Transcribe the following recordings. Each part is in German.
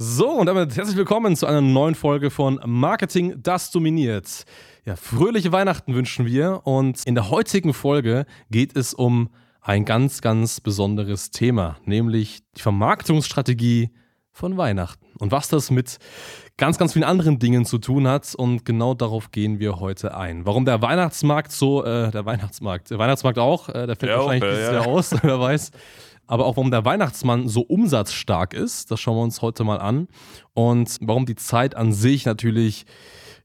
So, und damit herzlich willkommen zu einer neuen Folge von Marketing, das dominiert. Ja, fröhliche Weihnachten wünschen wir und in der heutigen Folge geht es um ein ganz, ganz besonderes Thema, nämlich die Vermarktungsstrategie von Weihnachten und was das mit ganz, ganz vielen anderen Dingen zu tun hat. Und genau darauf gehen wir heute ein. Warum der Weihnachtsmarkt so, äh, der Weihnachtsmarkt, der Weihnachtsmarkt auch, äh, der fällt ja, wahrscheinlich dieses ja. Jahr aus, wer weiß aber auch warum der Weihnachtsmann so umsatzstark ist. Das schauen wir uns heute mal an. Und warum die Zeit an sich natürlich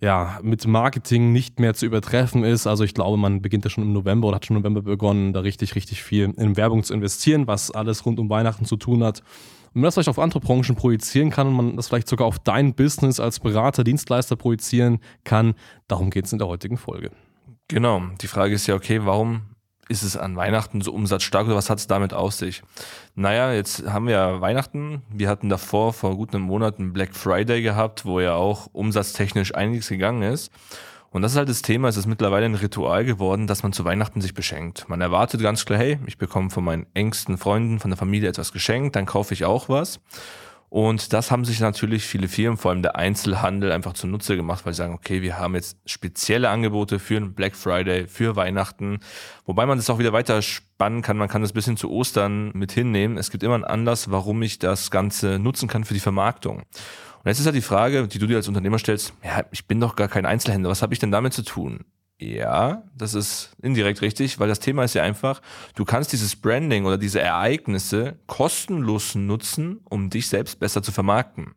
ja, mit Marketing nicht mehr zu übertreffen ist. Also ich glaube, man beginnt ja schon im November oder hat schon im November begonnen, da richtig, richtig viel in Werbung zu investieren, was alles rund um Weihnachten zu tun hat. Und man das vielleicht auf andere Branchen projizieren kann und man das vielleicht sogar auf dein Business als Berater, Dienstleister projizieren kann, darum geht es in der heutigen Folge. Genau, die Frage ist ja, okay, warum ist es an Weihnachten so umsatzstark oder was hat es damit auf sich? Naja, jetzt haben wir ja Weihnachten. Wir hatten davor vor gut einem Monat einen Black Friday gehabt, wo ja auch umsatztechnisch einiges gegangen ist. Und das ist halt das Thema, es ist mittlerweile ein Ritual geworden, dass man zu Weihnachten sich beschenkt. Man erwartet ganz klar, hey, ich bekomme von meinen engsten Freunden, von der Familie etwas geschenkt, dann kaufe ich auch was. Und das haben sich natürlich viele Firmen, vor allem der Einzelhandel, einfach zunutze gemacht, weil sie sagen, okay, wir haben jetzt spezielle Angebote für einen Black Friday, für Weihnachten. Wobei man das auch wieder weiter spannen kann. Man kann das bis hin zu Ostern mit hinnehmen. Es gibt immer einen Anlass, warum ich das Ganze nutzen kann für die Vermarktung. Und jetzt ist halt die Frage, die du dir als Unternehmer stellst, ja, ich bin doch gar kein Einzelhändler, was habe ich denn damit zu tun? Ja, das ist indirekt richtig, weil das Thema ist ja einfach, du kannst dieses Branding oder diese Ereignisse kostenlos nutzen, um dich selbst besser zu vermarkten.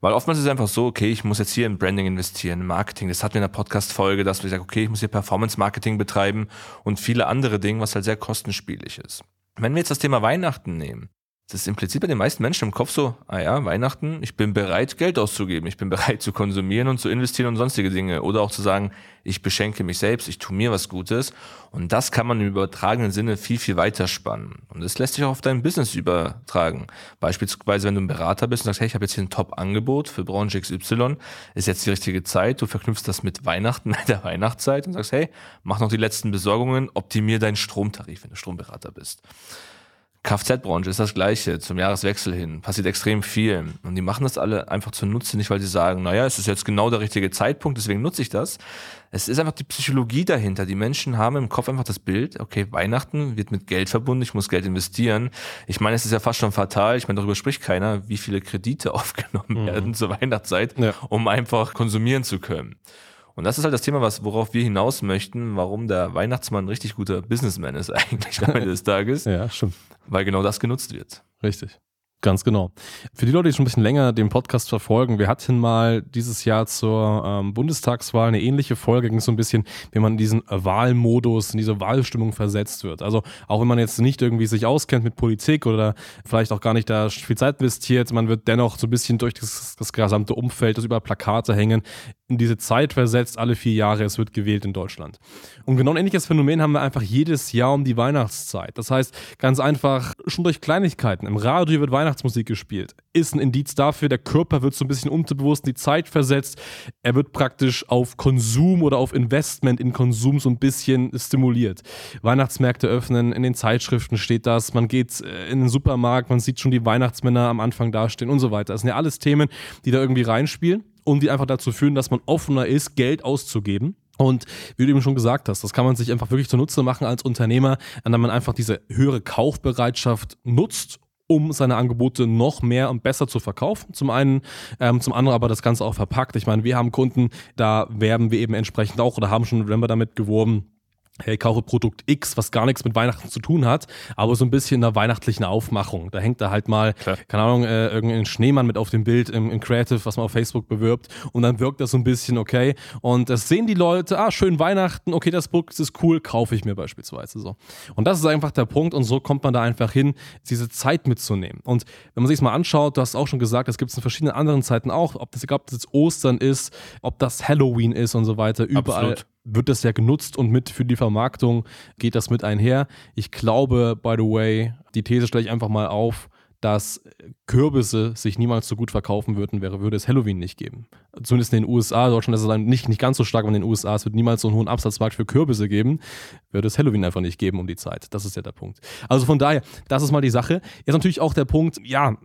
Weil oftmals ist es einfach so, okay, ich muss jetzt hier in Branding investieren, in Marketing. Das hatten wir in der Podcast-Folge, dass wir sagen, okay, ich muss hier Performance-Marketing betreiben und viele andere Dinge, was halt sehr kostenspielig ist. Wenn wir jetzt das Thema Weihnachten nehmen, das ist implizit bei den meisten Menschen im Kopf so, ah ja, Weihnachten, ich bin bereit, Geld auszugeben, ich bin bereit zu konsumieren und zu investieren und sonstige Dinge. Oder auch zu sagen, ich beschenke mich selbst, ich tue mir was Gutes. Und das kann man im übertragenen Sinne viel, viel weiter spannen. Und das lässt sich auch auf dein Business übertragen. Beispielsweise, wenn du ein Berater bist und sagst, hey, ich habe jetzt hier ein Top-Angebot für Branche XY, ist jetzt die richtige Zeit, du verknüpfst das mit Weihnachten, mit der Weihnachtszeit und sagst, hey, mach noch die letzten Besorgungen, optimier deinen Stromtarif, wenn du Stromberater bist. Kfz-Branche ist das Gleiche, zum Jahreswechsel hin. Passiert extrem viel. Und die machen das alle einfach zunutze, nicht weil sie sagen, naja, es ist jetzt genau der richtige Zeitpunkt, deswegen nutze ich das. Es ist einfach die Psychologie dahinter. Die Menschen haben im Kopf einfach das Bild, okay, Weihnachten wird mit Geld verbunden, ich muss Geld investieren. Ich meine, es ist ja fast schon fatal, ich meine, darüber spricht keiner, wie viele Kredite aufgenommen mhm. werden zur Weihnachtszeit, ja. um einfach konsumieren zu können. Und das ist halt das Thema, was, worauf wir hinaus möchten, warum der Weihnachtsmann ein richtig guter Businessman ist eigentlich am Ende des Tages. ja, stimmt. Weil genau das genutzt wird. Richtig. Ganz genau. Für die Leute, die schon ein bisschen länger den Podcast verfolgen, wir hatten mal dieses Jahr zur ähm, Bundestagswahl eine ähnliche Folge, ging so ein bisschen, wie man in diesen Wahlmodus, in diese Wahlstimmung versetzt wird. Also auch wenn man jetzt nicht irgendwie sich auskennt mit Politik oder vielleicht auch gar nicht da viel Zeit investiert, man wird dennoch so ein bisschen durch das, das gesamte Umfeld, das über Plakate hängen, in diese Zeit versetzt, alle vier Jahre, es wird gewählt in Deutschland. Und genau ein ähnliches Phänomen haben wir einfach jedes Jahr um die Weihnachtszeit. Das heißt, ganz einfach, schon durch Kleinigkeiten. Im Radio wird Weihnachtsmusik gespielt. Ist ein Indiz dafür, der Körper wird so ein bisschen unterbewusst in die Zeit versetzt. Er wird praktisch auf Konsum oder auf Investment in Konsum so ein bisschen stimuliert. Weihnachtsmärkte öffnen, in den Zeitschriften steht das, man geht äh, in den Supermarkt, man sieht schon die Weihnachtsmänner am Anfang dastehen und so weiter. Das sind ja alles Themen, die da irgendwie reinspielen und die einfach dazu führen, dass man offener ist, Geld auszugeben. Und wie du eben schon gesagt hast, das kann man sich einfach wirklich zunutze machen als Unternehmer, an dem man einfach diese höhere Kaufbereitschaft nutzt um seine Angebote noch mehr und besser zu verkaufen. Zum einen, ähm, zum anderen aber das Ganze auch verpackt. Ich meine, wir haben Kunden, da werben wir eben entsprechend auch oder haben schon November damit geworben, hey, kaufe Produkt X, was gar nichts mit Weihnachten zu tun hat, aber so ein bisschen in der weihnachtlichen Aufmachung. Da hängt da halt mal, Klar. keine Ahnung, äh, irgendein Schneemann mit auf dem Bild im, im, Creative, was man auf Facebook bewirbt und dann wirkt das so ein bisschen okay und das sehen die Leute, ah, schön Weihnachten, okay, das Produkt ist cool, kaufe ich mir beispielsweise so. Und das ist einfach der Punkt und so kommt man da einfach hin, diese Zeit mitzunehmen. Und wenn man sich mal anschaut, du hast auch schon gesagt, das gibt es in verschiedenen anderen Zeiten auch, ob das, egal ob das jetzt Ostern ist, ob das Halloween ist und so weiter, überall. Absolut wird das ja genutzt und mit für die Vermarktung geht das mit einher. Ich glaube, by the way, die These stelle ich einfach mal auf, dass Kürbisse sich niemals so gut verkaufen würden, wäre, würde es Halloween nicht geben. Zumindest in den USA, Deutschland ist es dann nicht, nicht ganz so stark, aber in den USA, es wird niemals so einen hohen Absatzmarkt für Kürbisse geben, würde es Halloween einfach nicht geben um die Zeit. Das ist ja der Punkt. Also von daher, das ist mal die Sache. Jetzt natürlich auch der Punkt, ja,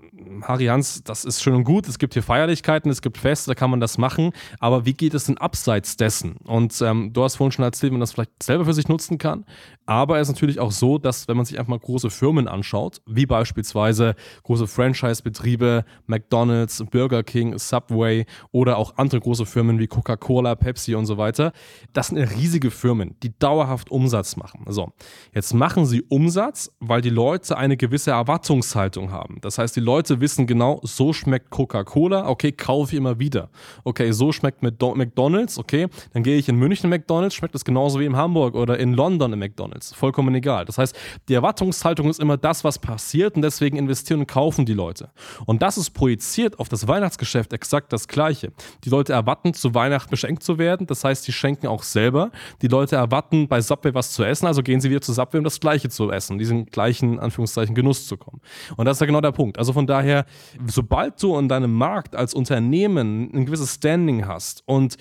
Harry Hans, das ist schön und gut, es gibt hier Feierlichkeiten, es gibt Feste, da kann man das machen, aber wie geht es denn abseits dessen? Und ähm, du hast vorhin schon erzählt, man das vielleicht selber für sich nutzen kann, aber es ist natürlich auch so, dass wenn man sich einfach mal große Firmen anschaut, wie beispielsweise große Franchise-Betriebe, McDonald's, Burger King, Subway oder auch andere große Firmen wie Coca-Cola, Pepsi und so weiter, das sind riesige Firmen, die dauerhaft Umsatz machen. So, jetzt machen sie Umsatz, weil die Leute eine gewisse Erwartungshaltung haben. Das heißt, die Leute wissen genau, so schmeckt Coca-Cola, okay, kaufe ich immer wieder. Okay, so schmeckt McDonald's, okay, dann gehe ich in München McDonald's, schmeckt es genauso wie in Hamburg oder in London McDonald's. McDonalds. Vollkommen egal. Das heißt, die Erwartungshaltung ist immer das, was passiert und deswegen investieren und kaufen die Leute. Und das ist projiziert auf das Weihnachtsgeschäft exakt das Gleiche. Die Leute erwarten, zu Weihnachten beschenkt zu werden. Das heißt, sie schenken auch selber. Die Leute erwarten, bei Subway was zu essen. Also gehen sie wieder zu Subway, um das Gleiche zu essen, diesen gleichen, Anführungszeichen, Genuss zu kommen. Und das ist ja genau der Punkt. Also von daher, sobald du in deinem Markt als Unternehmen ein gewisses Standing hast und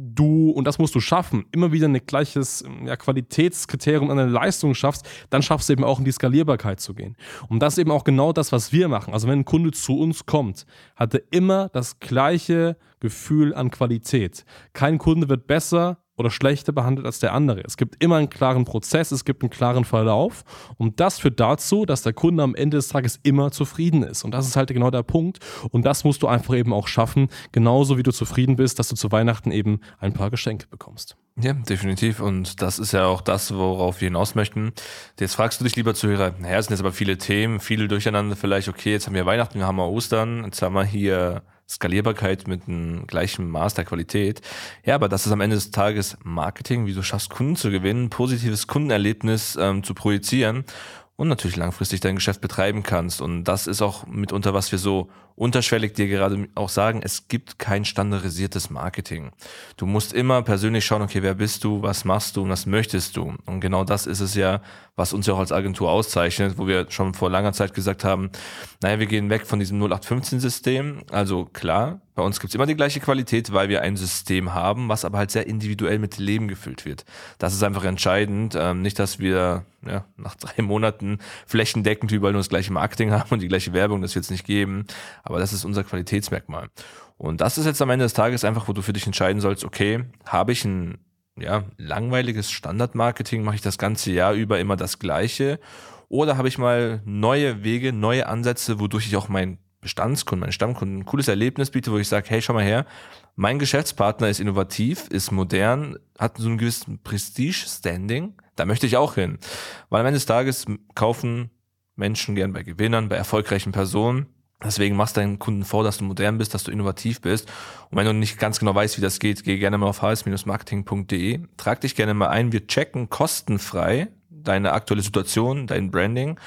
du, und das musst du schaffen, immer wieder ein gleiches ja, Qualitätskriterium an der Leistung schaffst, dann schaffst du eben auch in die Skalierbarkeit zu gehen. Und das ist eben auch genau das, was wir machen. Also wenn ein Kunde zu uns kommt, hat er immer das gleiche Gefühl an Qualität. Kein Kunde wird besser oder schlechter behandelt als der andere. Es gibt immer einen klaren Prozess, es gibt einen klaren Verlauf und das führt dazu, dass der Kunde am Ende des Tages immer zufrieden ist. Und das ist halt genau der Punkt und das musst du einfach eben auch schaffen, genauso wie du zufrieden bist, dass du zu Weihnachten eben ein paar Geschenke bekommst. Ja, definitiv. Und das ist ja auch das, worauf wir hinaus möchten. Jetzt fragst du dich, lieber Zuhörer, naja, es sind jetzt aber viele Themen, viele durcheinander vielleicht, okay, jetzt haben wir Weihnachten, wir haben Ostern, jetzt haben wir hier Skalierbarkeit mit einem gleichen Maß der Qualität. Ja, aber das ist am Ende des Tages Marketing, wie du schaffst, Kunden zu gewinnen, positives Kundenerlebnis ähm, zu projizieren und natürlich langfristig dein Geschäft betreiben kannst. Und das ist auch mitunter, was wir so unterschwellig dir gerade auch sagen, es gibt kein standardisiertes Marketing. Du musst immer persönlich schauen, okay, wer bist du, was machst du und was möchtest du? Und genau das ist es ja, was uns ja auch als Agentur auszeichnet, wo wir schon vor langer Zeit gesagt haben, naja, wir gehen weg von diesem 0815-System. Also klar, bei uns gibt's immer die gleiche Qualität, weil wir ein System haben, was aber halt sehr individuell mit Leben gefüllt wird. Das ist einfach entscheidend. Ähm, nicht, dass wir ja, nach drei Monaten flächendeckend überall nur das gleiche Marketing haben und die gleiche Werbung, das wird es nicht geben. Aber das ist unser Qualitätsmerkmal. Und das ist jetzt am Ende des Tages einfach, wo du für dich entscheiden sollst, okay, habe ich ein ja, langweiliges Standardmarketing, mache ich das ganze Jahr über immer das Gleiche? Oder habe ich mal neue Wege, neue Ansätze, wodurch ich auch meinen Bestandskunden, meinen Stammkunden ein cooles Erlebnis biete, wo ich sage, hey, schau mal her, mein Geschäftspartner ist innovativ, ist modern, hat so ein gewisses Prestige-Standing, da möchte ich auch hin. Weil am Ende des Tages kaufen Menschen gern bei Gewinnern, bei erfolgreichen Personen Deswegen machst deinen Kunden vor, dass du modern bist, dass du innovativ bist. Und wenn du nicht ganz genau weißt, wie das geht, geh gerne mal auf hs-marketing.de, trag dich gerne mal ein. Wir checken kostenfrei deine aktuelle Situation, dein Branding.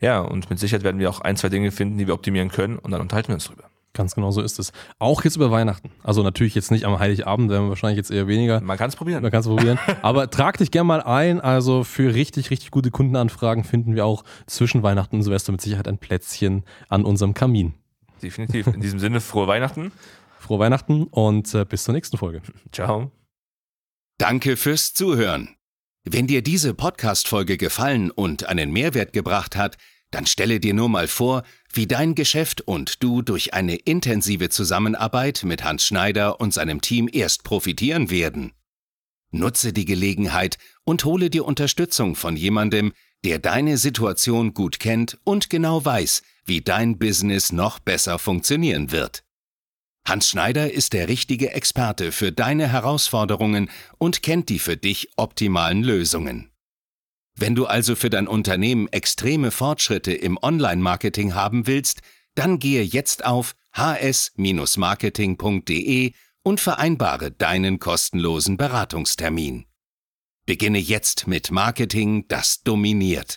Ja, und mit Sicherheit werden wir auch ein, zwei Dinge finden, die wir optimieren können und dann unterhalten wir uns drüber. Ganz genau so ist es. Auch jetzt über Weihnachten. Also natürlich jetzt nicht am Heiligabend, werden wir wahrscheinlich jetzt eher weniger. Man kann es probieren. Man kann es probieren. Aber trag dich gerne mal ein. Also für richtig, richtig gute Kundenanfragen finden wir auch zwischen Weihnachten und Silvester mit Sicherheit ein Plätzchen an unserem Kamin. Definitiv. In diesem Sinne, frohe Weihnachten. Frohe Weihnachten und äh, bis zur nächsten Folge. Ciao. Danke fürs Zuhören. Wenn dir diese Podcast-Folge gefallen und einen Mehrwert gebracht hat, dann stelle dir nur mal vor, wie dein Geschäft und du durch eine intensive Zusammenarbeit mit Hans Schneider und seinem Team erst profitieren werden. Nutze die Gelegenheit und hole dir Unterstützung von jemandem, der deine Situation gut kennt und genau weiß, wie dein Business noch besser funktionieren wird. Hans Schneider ist der richtige Experte für deine Herausforderungen und kennt die für dich optimalen Lösungen. Wenn du also für dein Unternehmen extreme Fortschritte im Online-Marketing haben willst, dann gehe jetzt auf hs-marketing.de und vereinbare deinen kostenlosen Beratungstermin. Beginne jetzt mit Marketing, das dominiert.